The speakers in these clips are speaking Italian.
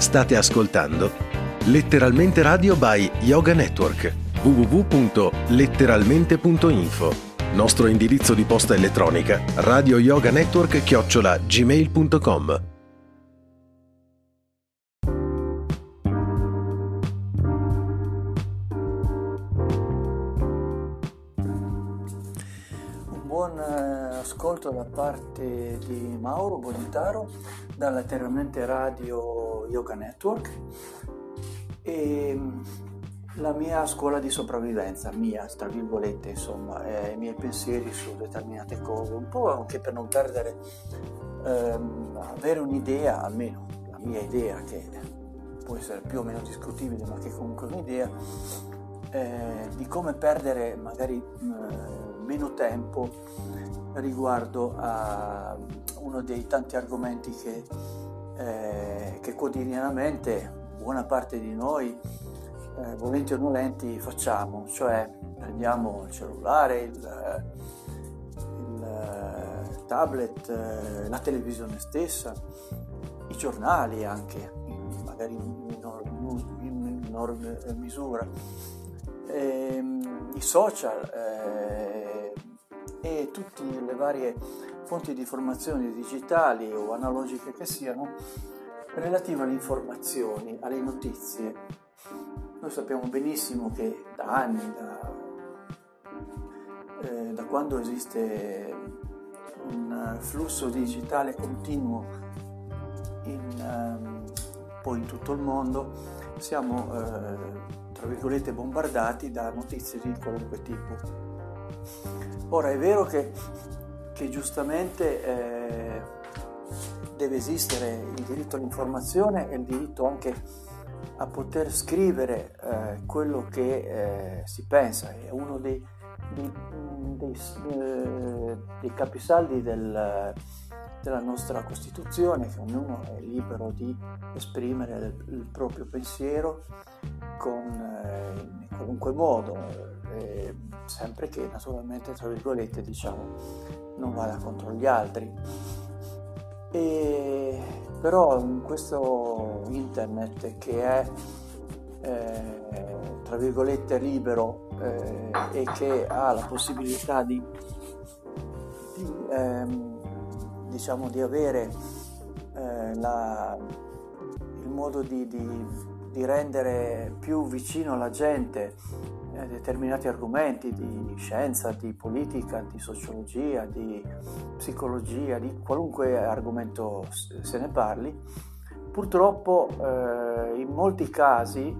State ascoltando Letteralmente Radio by Yoga Network www.letteralmente.info Nostro indirizzo di posta elettronica radio yoga network chiocciola gmail.com ascolto da parte di Mauro Bonitaro da Letteralmente Radio Yoga Network e mm, la mia scuola di sopravvivenza, mia, tra virgolette, insomma, i miei pensieri su determinate cose, un po' anche per non perdere, ehm, avere un'idea, almeno la mia idea, che può essere più o meno discutibile, ma che comunque è un'idea, eh, di come perdere magari eh, meno tempo riguardo a uno dei tanti argomenti che, eh, che quotidianamente buona parte di noi eh, volenti o nolenti facciamo, cioè prendiamo il cellulare, il, il tablet, eh, la televisione stessa, i giornali anche, magari in minor, in minor misura, ehm, i social eh, e tutte le varie fonti di informazioni digitali o analogiche che siano relative alle informazioni, alle notizie noi sappiamo benissimo che da anni, da, eh, da quando esiste un flusso digitale continuo in, um, poi in tutto il mondo, siamo eh, tra virgolette bombardati da notizie di qualunque tipo. Ora è vero che, che giustamente eh, deve esistere il diritto all'informazione e il diritto anche a poter scrivere eh, quello che eh, si pensa, è uno dei, dei, dei, eh, dei capisaldi del, della nostra Costituzione, che ognuno è libero di esprimere il, il proprio pensiero con, eh, in qualunque modo, eh, sempre che naturalmente, tra virgolette, diciamo, non vada contro gli altri. E però in questo internet che è eh, tra virgolette libero eh, e che ha la possibilità di, di ehm, diciamo di avere eh, la, il modo di, di, di rendere più vicino alla gente eh, determinati argomenti di scienza, di politica, di sociologia, di psicologia, di qualunque argomento se ne parli, purtroppo eh, in molti casi,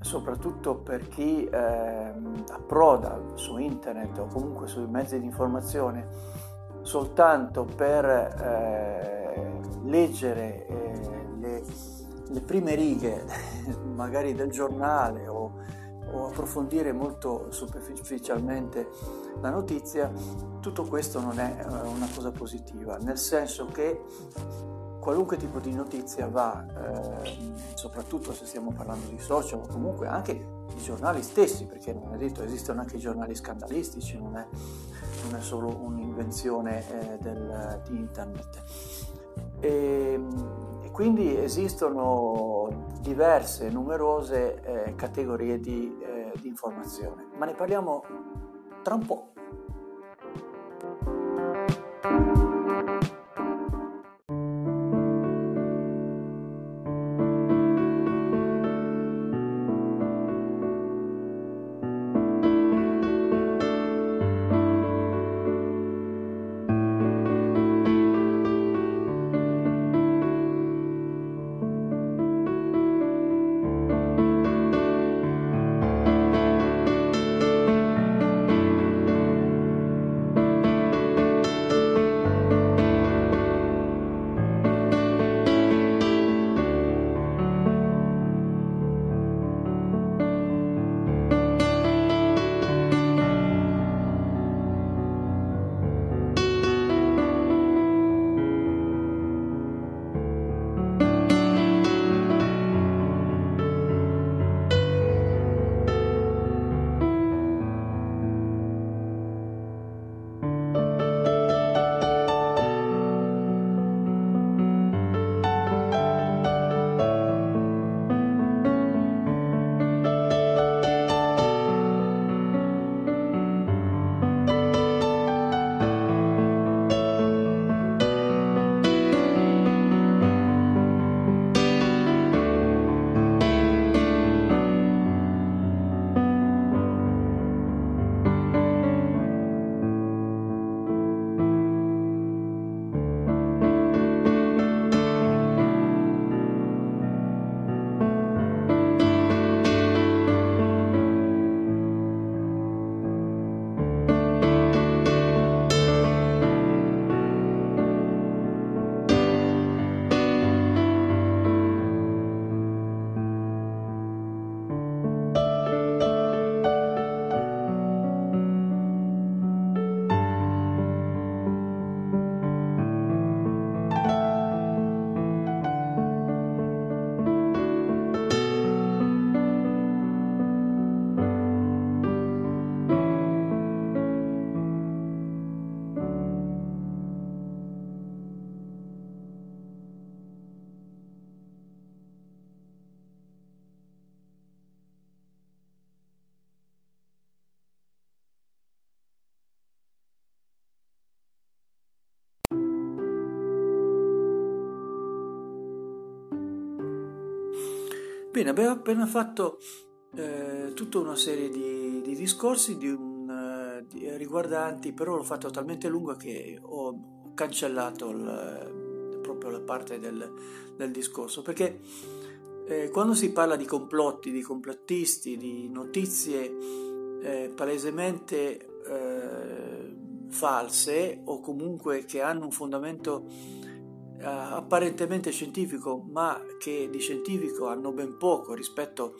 soprattutto per chi eh, approda su internet o comunque sui mezzi di informazione soltanto per eh, leggere eh, le, le prime righe magari del giornale o o approfondire molto superficialmente la notizia, tutto questo non è eh, una cosa positiva, nel senso che qualunque tipo di notizia va, eh, soprattutto se stiamo parlando di social o comunque anche i giornali stessi, perché non è detto, esistono anche i giornali scandalistici, non è, non è solo un'invenzione eh, del, di internet. E, e quindi esistono diverse, numerose eh, categorie di, eh, di informazione, ma ne parliamo tra un po'. Bene, abbiamo appena fatto eh, tutta una serie di, di discorsi di un, eh, di, riguardanti, però l'ho fatto talmente lungo che ho cancellato il, proprio la parte del, del discorso, perché eh, quando si parla di complotti, di complottisti, di notizie eh, palesemente eh, false o comunque che hanno un fondamento eh, apparentemente scientifico, ma che di scientifico hanno ben poco rispetto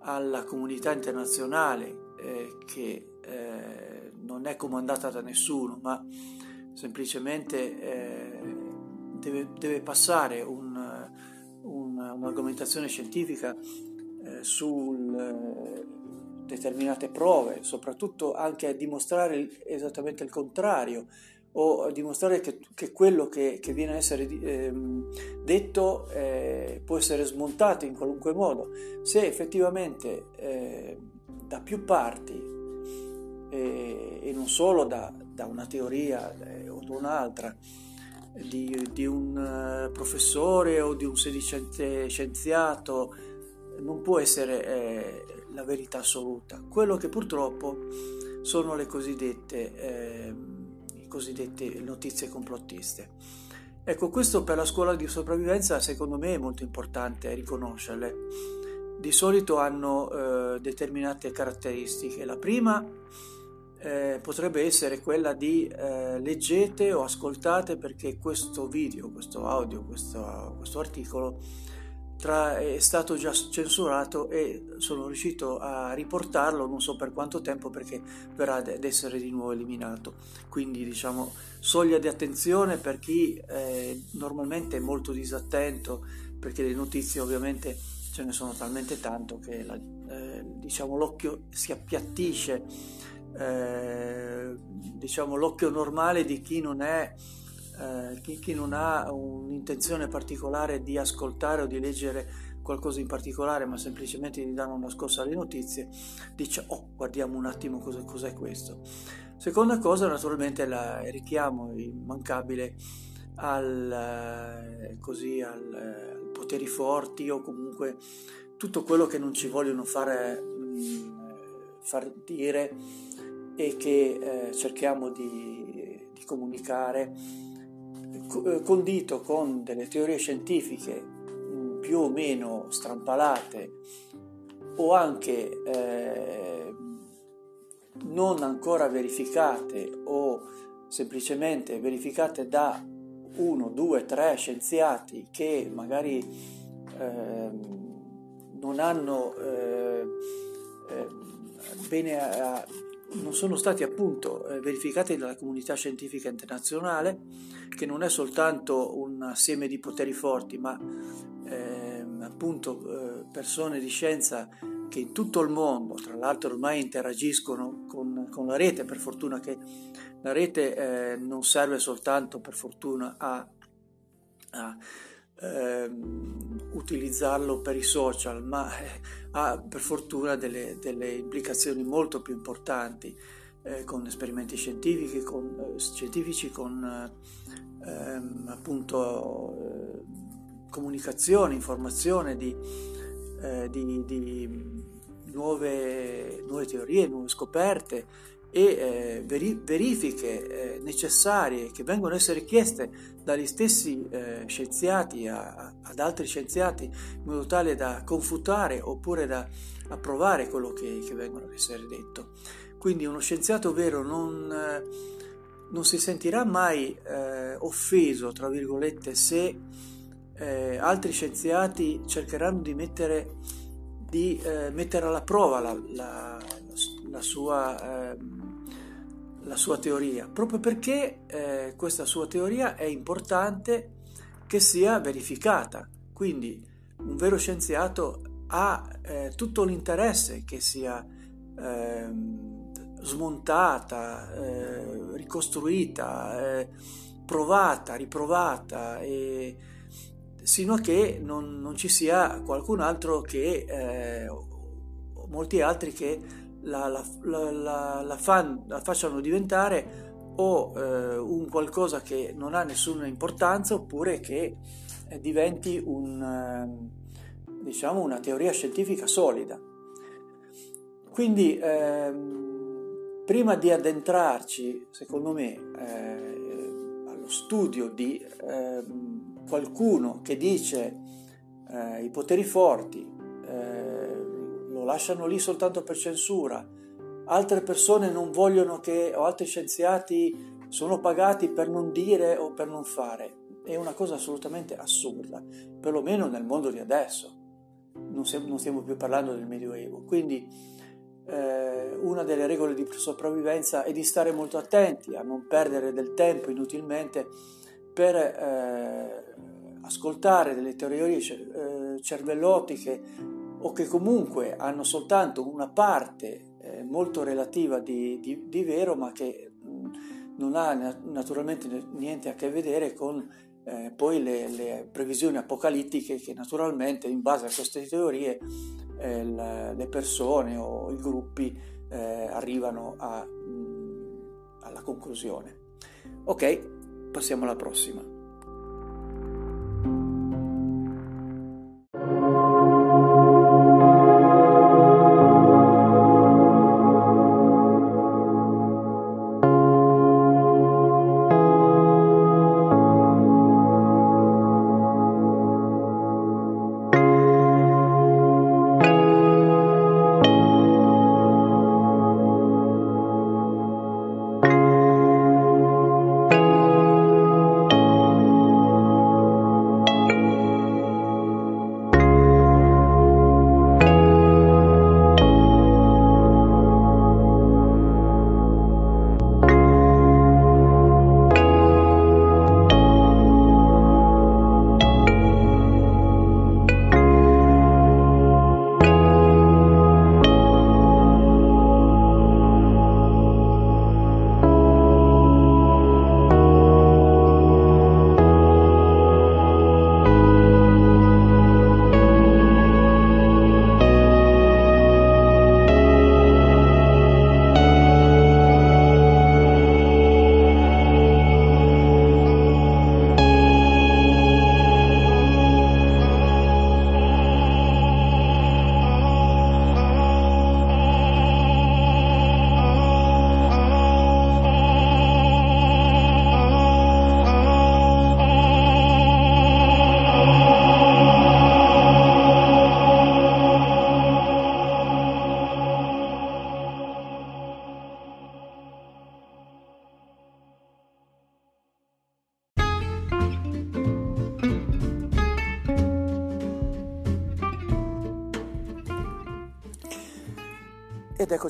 alla comunità internazionale eh, che eh, non è comandata da nessuno, ma semplicemente eh, deve, deve, passare un, un, un'argomentazione scientifica eh, su determinate prove, soprattutto anche a dimostrare esattamente il contrario o dimostrare che, che quello che, che, viene a essere eh, detto eh, può essere smontato in qualunque modo. Se effettivamente eh, da più parti eh, e non solo da, da una teoria eh, o da un'altra, di, di, un eh, professore o di un sedicente scienziato, non può essere la verità assoluta. Quello che purtroppo sono le cosiddette ehm, cosiddette notizie complottiste. Ecco, questo per la scuola di sopravvivenza secondo me è molto importante riconoscerle. Di solito hanno eh, determinate caratteristiche. La prima eh, potrebbe essere quella di eh, leggete o ascoltate perché questo video, questo audio, questo, questo articolo tra, è stato già censurato e sono riuscito a riportarlo non so per quanto tempo perché verrà ad essere di nuovo eliminato. Quindi diciamo soglia di attenzione per chi eh, normalmente è molto disattento perché le notizie ovviamente ce ne sono talmente tanto che la, eh, diciamo, l'occhio si appiattisce, eh, diciamo l'occhio normale di chi non è eh, chi, chi, non ha un'intenzione particolare di ascoltare o di leggere qualcosa in particolare, ma semplicemente di dare una scorsa alle notizie, dice oh guardiamo un attimo cosa, cos'è questo. Seconda cosa naturalmente la, il richiamo immancabile al, eh, così, al, al poteri forti o comunque tutto quello che non ci vogliono fare, mh, mm, far dire e che eh, cerchiamo di, di comunicare condito con delle teorie scientifiche mm, più o meno strampalate o anche eh, non ancora verificate o semplicemente verificate da uno, due, tre scienziati che magari eh, non hanno eh, eh bene a, non sono stati appunto eh, verificati dalla comunità scientifica internazionale, che non è soltanto un assieme di poteri forti, ma eh, appunto eh, persone di scienza che in tutto il mondo, tra l'altro ormai interagiscono con, con la rete, per fortuna che la rete eh, non serve soltanto per fortuna a, a ehm, utilizzarlo per i social, ma eh, ha per fortuna delle, delle, implicazioni molto più importanti eh, con esperimenti scientifici, con, eh, scientifici, con ehm, appunto eh, comunicazione, informazione di, eh, di, di nuove, nuove teorie, nuove scoperte e eh, verifiche eh, necessarie che vengono essere chieste dagli stessi eh, scienziati a, ad altri scienziati in modo tale da confutare oppure da approvare quello che, che vengono a essere detto. Quindi uno scienziato vero non, eh, non si sentirà mai eh, offeso, tra virgolette, se eh, altri scienziati cercheranno di mettere, di, mettere alla prova la, la, la sua ehm, la sua teoria, proprio perché eh, questa sua teoria è importante che sia verificata. Quindi un vero scienziato ha eh, tutto l'interesse che sia eh, smontata, eh, ricostruita, eh, provata, riprovata, e, sino a che non, non, ci sia qualcun altro che, eh, molti altri che la, la, la, la, fan, facciano diventare o eh, un qualcosa che non ha nessuna importanza oppure che eh, diventi un, diciamo, una teoria scientifica solida. Quindi, ehm, prima di addentrarci, secondo me, eh, allo studio di eh, qualcuno che dice eh, i poteri forti eh, lo lasciano lì soltanto per censura, altre persone non vogliono che, o altri scienziati sono pagati per non dire o per non fare, è una cosa assolutamente assurda, perlomeno nel mondo di adesso. Non, stiamo più parlando del Medioevo. Quindi eh, una delle regole di sopravvivenza è di stare molto attenti a non perdere del tempo inutilmente per eh, ascoltare delle teorie eh, cervellotiche o che comunque hanno soltanto una parte eh, molto relativa di, di, di, vero ma che non ha naturalmente niente a che vedere con eh, poi le, le, previsioni apocalittiche che naturalmente in base a queste teorie eh, la, le persone o i gruppi eh, arrivano a, mh, alla conclusione. Ok, passiamo alla prossima.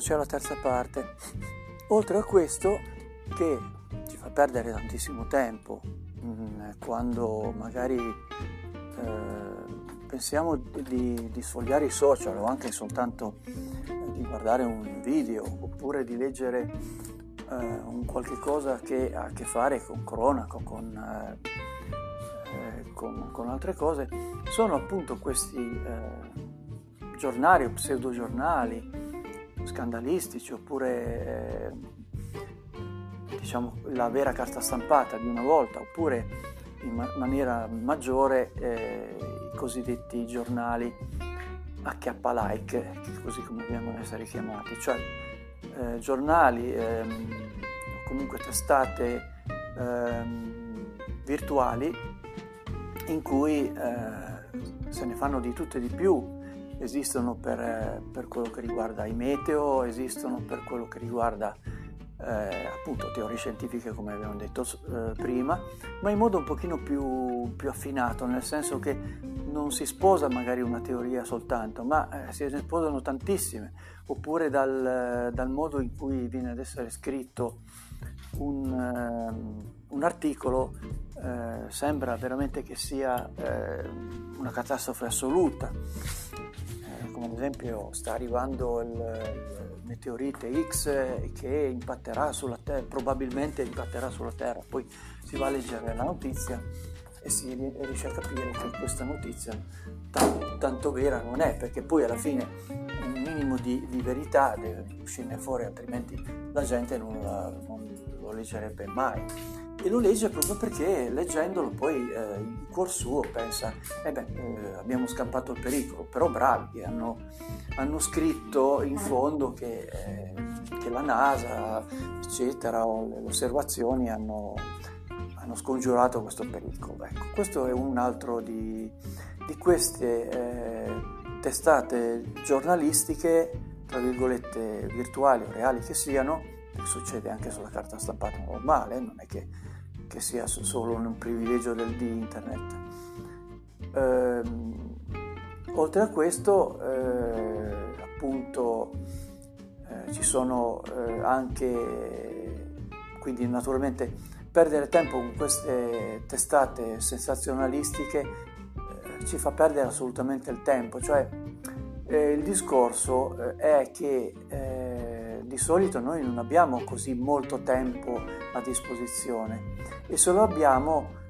Eccoci alla terza parte. Oltre a questo, che ci fa perdere tantissimo tempo, mm, quando magari eh, pensiamo di, di, sfogliare i social o anche soltanto di guardare un video oppure di leggere eh, un qualche cosa che ha a che fare con cronaco, con, eh, eh con, con altre cose, sono appunto questi eh, giornali o pseudogiornali scandalistici oppure eh, diciamo la vera carta stampata di una volta oppure in ma- maniera maggiore eh, i cosiddetti giornali H-like, così come vengono essere chiamati, cioè eh, giornali ehm, o comunque testate ehm, virtuali in cui eh, se ne fanno di tutto e di più esistono per, per, quello che riguarda i meteo, esistono per quello che riguarda eh, appunto teorie scientifiche come abbiamo detto eh, prima, ma in modo un pochino più, più, affinato, nel senso che non si sposa magari una teoria soltanto, ma eh, si sposano tantissime, oppure dal, dal, modo in cui viene ad essere scritto un, um, un articolo eh, sembra veramente che sia eh, una catastrofe assoluta come ad esempio sta arrivando il, meteorite X che impatterà sulla Terra, probabilmente impatterà sulla Terra, poi si va a leggere la notizia e si riesce a capire che questa notizia tanto, tanto vera non è, perché poi alla fine un minimo di, di verità deve uscire fuori, altrimenti la gente non, la, non lo leggerebbe mai. E lo legge proprio perché leggendolo poi eh, in cuor suo pensa, eh beh, eh, abbiamo scampato il pericolo, però bravi, hanno, hanno scritto in fondo che, eh, che, la NASA, eccetera, o le osservazioni hanno, hanno scongiurato questo pericolo. Ecco, questo è un altro di, di queste eh, testate giornalistiche, tra virgolette virtuali o reali che siano, che succede anche sulla carta stampata normale, non è che che sia solo un privilegio del, di internet. Eh, oltre a questo, eh, appunto, eh, ci sono eh, anche, quindi naturalmente, perdere tempo con queste testate sensazionalistiche eh, ci fa perdere assolutamente il tempo, cioè eh, il discorso è che di solito noi non abbiamo così molto tempo a disposizione e se lo abbiamo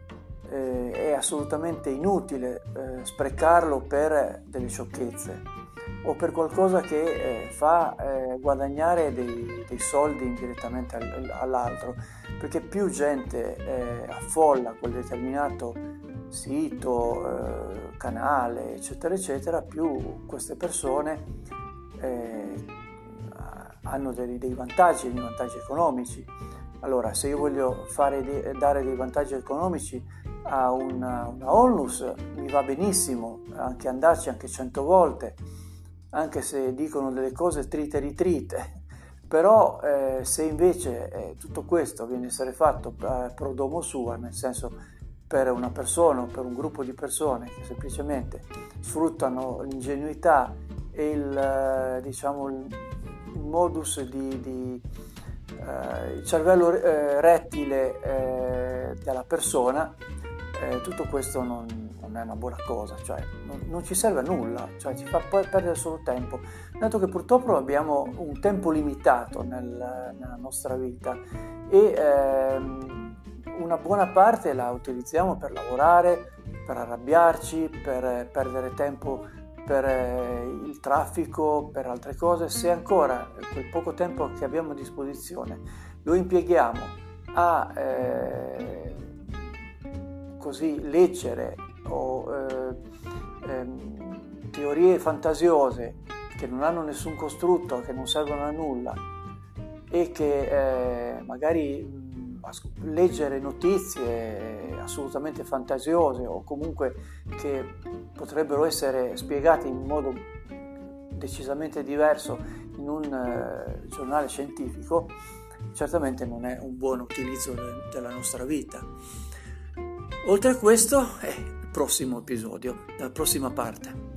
eh, è assolutamente inutile eh, sprecarlo per delle sciocchezze o per qualcosa che eh, fa eh, guadagnare dei, dei, soldi indirettamente all'altro, perché più gente eh, affolla quel determinato sito, eh, canale, eccetera, eccetera, più queste persone hanno dei, dei vantaggi, dei vantaggi economici. Allora, se io voglio de, dare dei vantaggi economici a una, una, onlus, mi va benissimo anche andarci anche cento volte, anche se dicono delle cose trite ritrite. Però eh, se invece eh, tutto questo viene a essere fatto eh, pro domo sua, nel senso per una persona o per un gruppo di persone che semplicemente sfruttano l'ingenuità e il, eh, diciamo, modus di, di eh, il cervello eh, rettile eh, della persona, eh, tutto questo non, non, è una buona cosa, cioè non, non, ci serve a nulla, cioè ci fa perdere solo tempo, dato che purtroppo abbiamo un tempo limitato nel, nella nostra vita e ehm, una buona parte la utilizziamo per lavorare, per arrabbiarci, per perdere tempo per eh, il traffico, per altre cose, se ancora quel poco tempo che abbiamo a disposizione lo impieghiamo a eh, così leggere o eh, ehm, teorie fantasiose che non hanno nessun costrutto, che non servono a nulla e che eh, magari leggere notizie assolutamente fantasiose o comunque che potrebbero essere spiegate in modo decisamente diverso in un uh, giornale scientifico, certamente non è un buon utilizzo de- della nostra vita. Oltre a questo è il prossimo episodio, la prossima parte.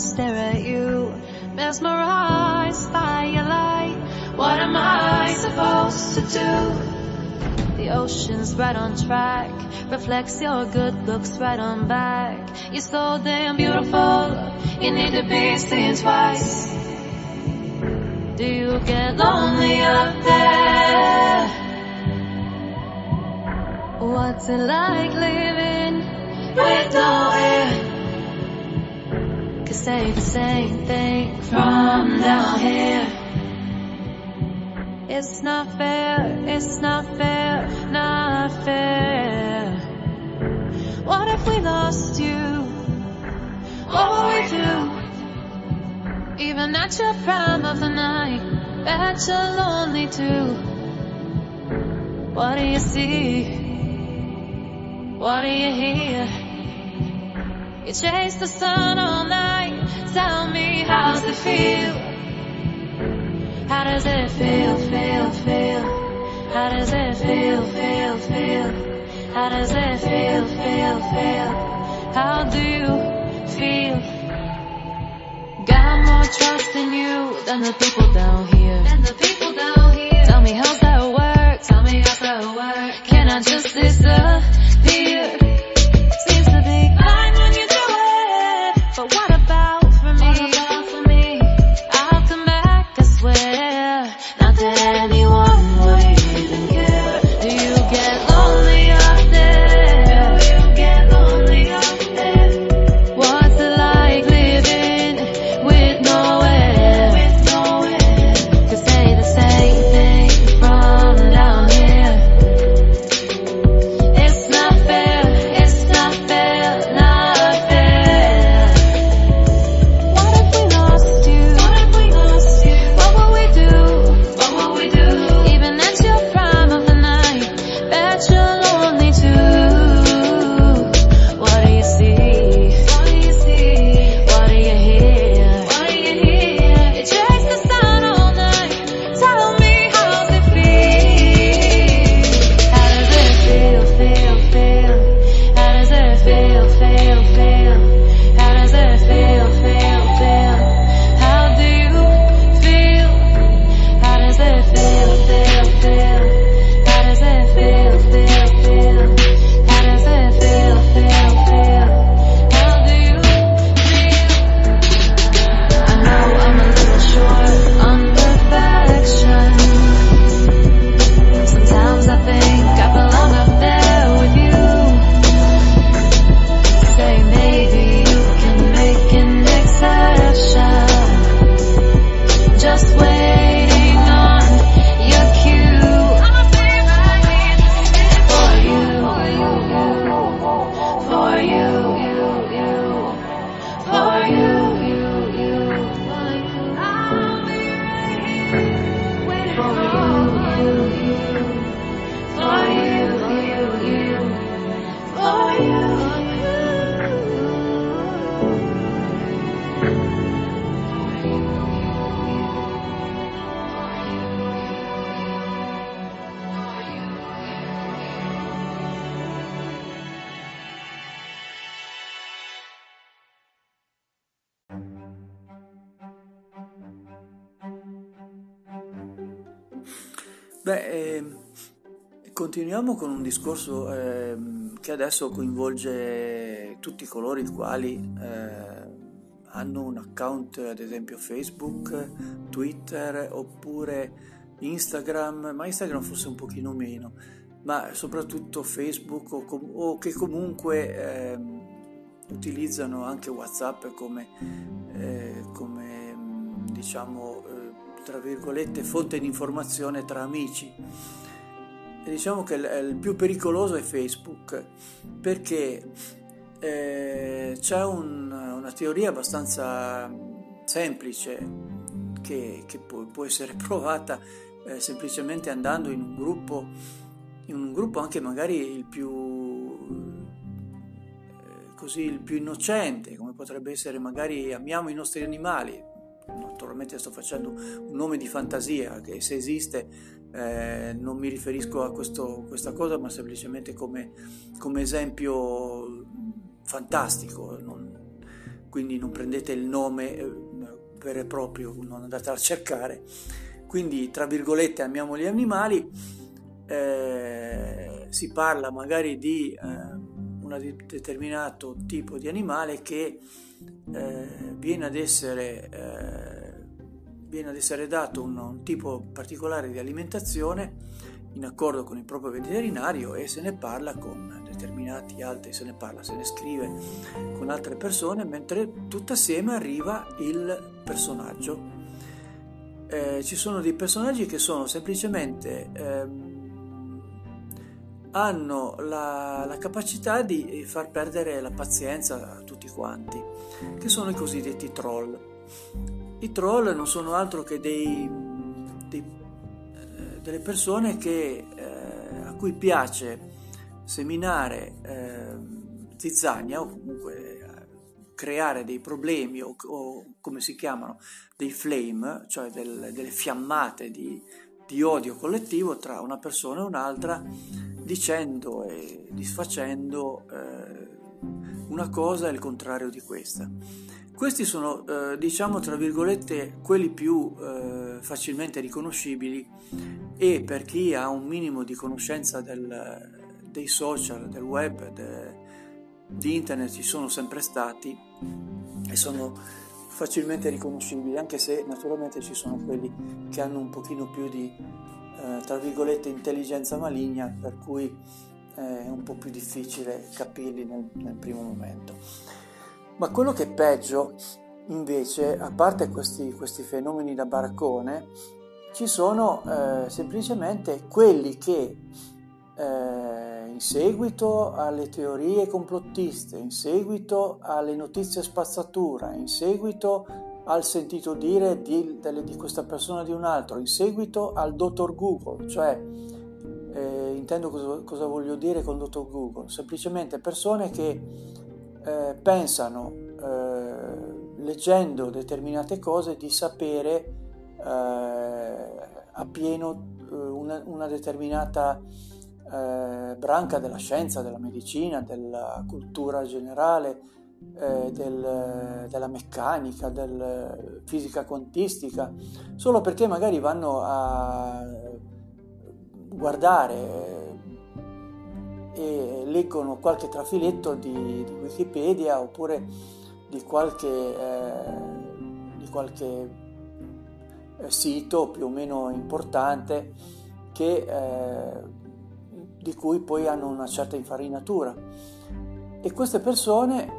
Stare at you, mesmerized by your light. What am I supposed to do? The ocean's right on track, reflects your good looks right on back. You're so damn beautiful, you need to be seen twice. Do you get lonely up there? What's it like living? with no air. Say the same thing from down here. It's not fair, it's not fair, not fair. What if we lost you? What would we do? Even at your prime of the night, bet you're lonely too. What do you see? What do you hear? You chase the sun all night. Tell me, how's it feel? How does it feel, feel, feel? How does it feel, feel, feel? How does it feel, feel, feel? How do you feel? Got more trust in you than the people down here. Than the people down here. Tell me how's that work? Tell me how's that work? Can I just disappear? Continuiamo con un discorso eh, che adesso coinvolge tutti coloro i quali eh, hanno un account, ad esempio Facebook, Twitter oppure Instagram, ma Instagram forse un pochino meno, ma soprattutto Facebook o, com- o che comunque ehm, utilizzano anche WhatsApp come, eh, come diciamo, eh, tra virgolette, fonte di informazione tra amici. Diciamo che il, il più pericoloso è Facebook perché eh, c'è un, una teoria abbastanza semplice che, che può, può, essere provata eh, semplicemente andando in un gruppo, in un gruppo anche magari il più eh, così il più innocente, come potrebbe essere magari amiamo i nostri animali. Naturalmente sto facendo un nome di fantasia che se esiste eh, non mi riferisco a questo, questa cosa, ma semplicemente come, come esempio fantastico. Non, quindi non prendete il nome eh, vero e proprio, non andate a cercare. Quindi, tra virgolette, amiamo gli animali. Eh, si parla magari di eh, un determinato tipo di animale che eh, viene ad essere eh, viene ad essere dato un, un tipo particolare di alimentazione in accordo con il proprio veterinario e se ne parla con determinati altri, se ne parla, se ne scrive con altre persone, mentre tutto assieme arriva il personaggio. Eh, ci sono dei personaggi che sono semplicemente ehm, hanno la, la, capacità di far perdere la pazienza a tutti quanti, che sono i cosiddetti troll. I troll non sono altro che dei, dei, eh, delle persone che, eh, a cui piace seminare eh, zizzania o comunque eh, creare dei problemi o, o, come si chiamano dei flame, cioè del, delle fiammate di, di odio collettivo tra una persona e un'altra dicendo e disfacendo eh, una cosa e il contrario di questa. Questi sono, eh, diciamo, tra virgolette, quelli più eh, facilmente riconoscibili e per chi ha un minimo di conoscenza del, dei social, del web, de, di internet ci sono sempre stati e sono facilmente riconoscibili, anche se naturalmente ci sono quelli che hanno un pochino più di, eh, tra virgolette, intelligenza maligna, per cui eh, è un po' più difficile capirli nel, nel primo momento. Ma quello che è peggio, invece, a parte questi, questi fenomeni da baraccone, ci sono eh, semplicemente quelli che eh, in seguito alle teorie complottiste, in seguito alle notizie spazzatura, in seguito al sentito dire di, di questa persona o di un altro, in seguito al dottor Google, cioè eh, intendo cosa, cosa voglio dire con dottor Google, semplicemente persone che eh, pensano, eh, leggendo determinate cose, di sapere eh, appieno eh, una, una, determinata eh, branca della scienza, della medicina, della cultura generale, eh, del, della meccanica, della fisica quantistica, solo perché magari vanno a guardare e leggono qualche trafiletto di, di Wikipedia oppure di qualche, eh, di qualche eh, sito più o meno importante che, eh, di cui poi hanno una certa infarinatura. E queste persone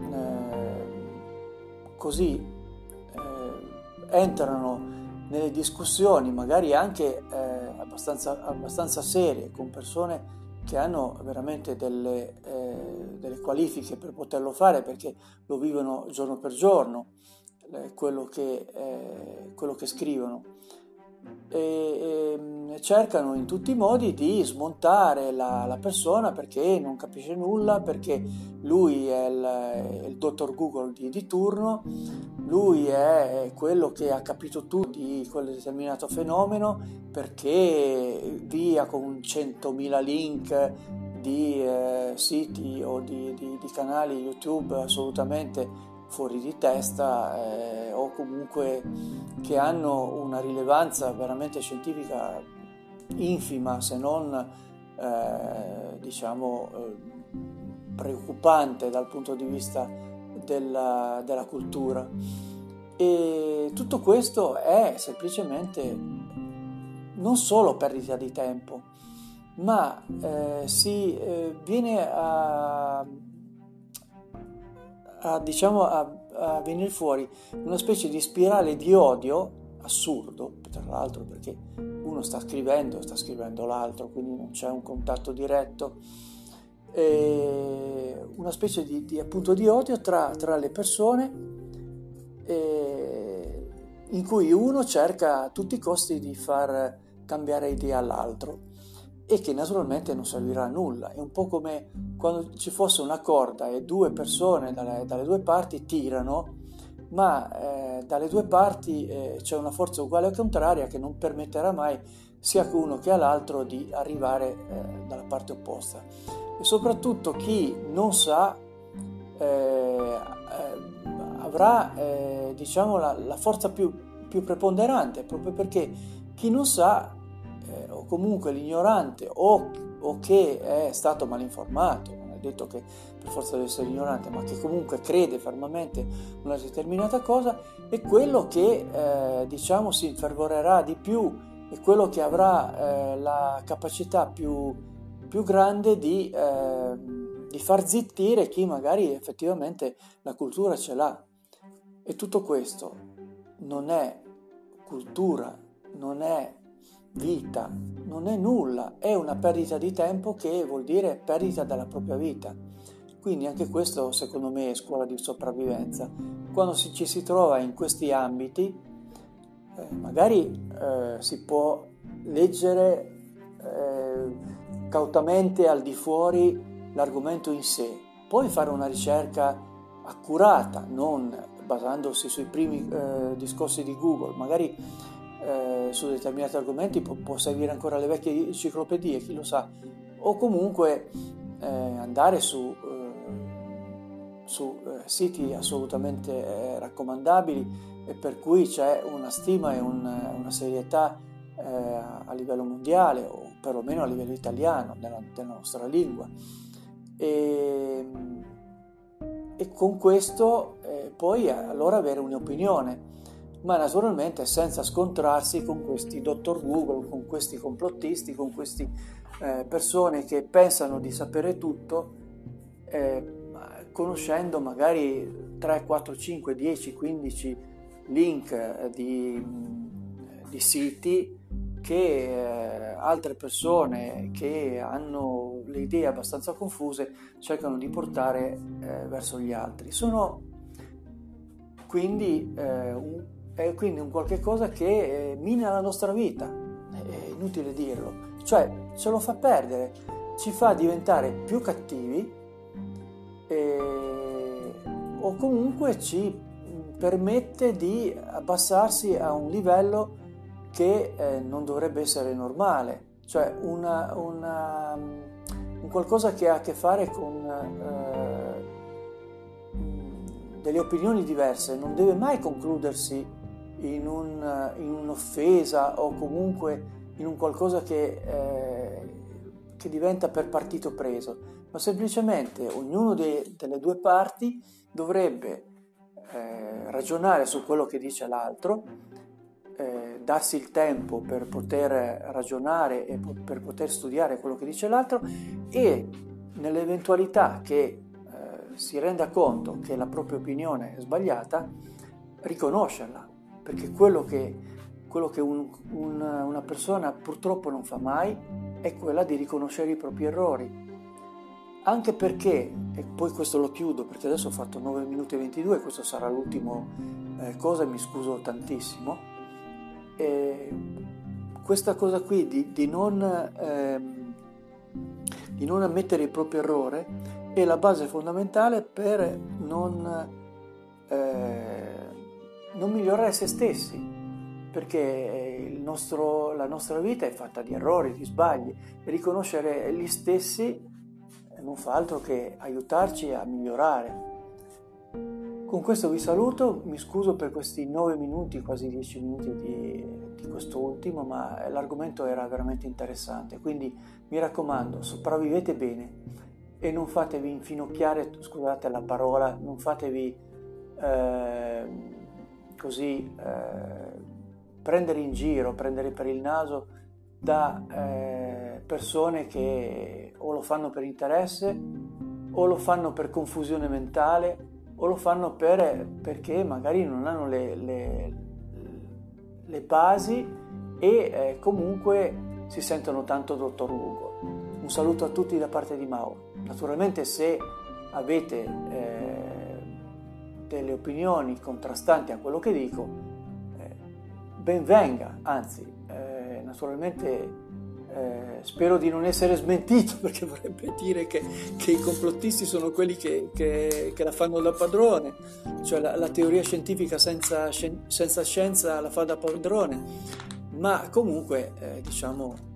eh, così eh, entrano nelle discussioni, magari anche eh, abbastanza, abbastanza serie, con persone che hanno veramente delle, eh, delle, qualifiche per poterlo fare perché lo vivono giorno per giorno, eh, quello, che, eh, quello, che, scrivono. E, e, cercano in tutti i modi di smontare la, la, persona perché non capisce nulla, perché lui è il, il dottor Google di, di, turno, lui è quello che ha capito tutto di quel determinato fenomeno perché via con 100.000 link di eh, siti o di, di, di canali YouTube assolutamente fuori di testa eh, o comunque che hanno una rilevanza veramente scientifica infima se non eh, diciamo eh, preoccupante dal punto di vista della, della cultura. E tutto questo è semplicemente non solo perdita di tempo, ma eh, si eh, viene a, a, diciamo, a, a venire fuori una specie di spirale di odio assurdo, tra l'altro perché uno sta scrivendo, sta scrivendo l'altro, quindi non c'è un contatto diretto, e una specie di, di, appunto, di odio tra, tra le persone in cui uno cerca a tutti i costi di far cambiare idea all'altro e che naturalmente non servirà a nulla. È un po' come quando ci fosse una corda e due persone dalle, dalle due parti tirano, ma eh, dalle due parti eh, c'è una forza uguale o contraria che non permetterà mai sia a uno che all'altro di arrivare eh, dalla parte opposta. E soprattutto chi non sa eh, eh, avrà eh, diciamo la, la forza più, più preponderante proprio perché chi non sa eh, o comunque l'ignorante o, o, che è stato mal informato, non è detto che per forza deve essere ignorante, ma che comunque crede fermamente una determinata cosa, è quello che eh, diciamo si infervorerà di più, è quello che avrà eh, la capacità più, più grande di, eh, di far zittire chi magari effettivamente la cultura ce l'ha. E tutto questo non è cultura, non è vita, non è nulla, è una perdita di tempo che vuol dire perdita della propria vita. Quindi anche questo secondo me è scuola di sopravvivenza. Quando ci si trova in questi ambiti, eh, magari eh, si può leggere eh, cautamente al di fuori l'argomento in sé, poi fare una ricerca accurata, non basandosi sui primi eh, discorsi di Google, magari su determinati argomenti può, può, servire ancora le vecchie enciclopedie, chi lo sa, o comunque eh, andare su, eh, su eh, siti assolutamente eh, raccomandabili e per cui c'è una stima e un, una serietà a livello mondiale o perlomeno a livello italiano, della, della nostra lingua. E, e con questo eh, poi allora avere un'opinione ma naturalmente senza scontrarsi con questi dottor Google, con questi complottisti, con queste eh, persone che pensano di sapere tutto, eh, conoscendo magari 3, 4, 5, 10, 15 link eh, di, di siti che eh, altre persone che hanno le idee abbastanza confuse cercano di portare eh, verso gli altri. Sono quindi eh, un è quindi un qualche cosa che eh, mina la nostra vita, è inutile dirlo, cioè ce lo fa perdere, ci fa diventare più cattivi eh, o comunque ci permette di abbassarsi a un livello che eh, non dovrebbe essere normale, cioè una, una, un qualcosa che ha a che fare con eh, delle opinioni diverse non deve mai concludersi in, un, in un'offesa o comunque in un qualcosa che, eh, che, diventa per partito preso, ma semplicemente ognuno de, delle due parti dovrebbe eh, ragionare su quello che dice l'altro, eh, darsi il tempo per poter ragionare e po- per poter studiare quello che dice l'altro e nell'eventualità che eh, si renda conto che la propria opinione è sbagliata, riconoscerla, perché quello che, quello che un, un, una persona purtroppo non fa mai è quella di riconoscere i propri errori. Anche perché, e poi questo lo chiudo perché adesso ho fatto 9 minuti e 22, questo sarà l'ultimo eh, cosa mi scuso tantissimo, e questa cosa qui di, di, non, eh, di non ammettere il proprio errore è la base fondamentale per non... Eh, non migliorare se stessi, perché nostro, la nostra vita è fatta di errori, di sbagli, e riconoscere gli stessi non fa altro che aiutarci a migliorare. Con questo vi saluto, mi scuso per questi 9 minuti, quasi 10 minuti di, di questo ultimo, ma l'argomento era veramente interessante, quindi mi raccomando, sopravvivete bene e non fatevi infinocchiare, scusate la parola, non fatevi eh, così eh, prendere in giro, prendere per il naso da eh, persone che o lo fanno per interesse o lo fanno per confusione mentale o lo fanno per, perché magari non hanno le, le, le basi e eh, comunque si sentono tanto dottor Ugo. Un saluto a tutti da parte di Mauro. Naturalmente se avete eh, delle opinioni contrastanti a quello che dico, eh, ben venga, anzi, eh, naturalmente eh, spero di non essere smentito perché vorrebbe dire che, che i complottisti sono quelli che, che, che, la fanno da padrone, cioè la, la teoria scientifica senza, senza, scienza la fa da padrone, ma comunque eh, diciamo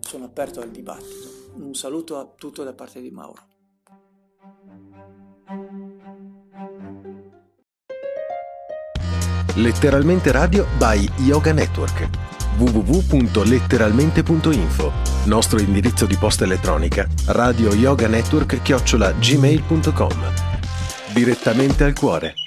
sono aperto al dibattito. Un saluto a tutto da parte di Mauro. Letteralmente Radio by Yoga Network www.letteralmente.info, nostro indirizzo di posta elettronica, radio yoga network chiocciola gmail.com. Direttamente al cuore.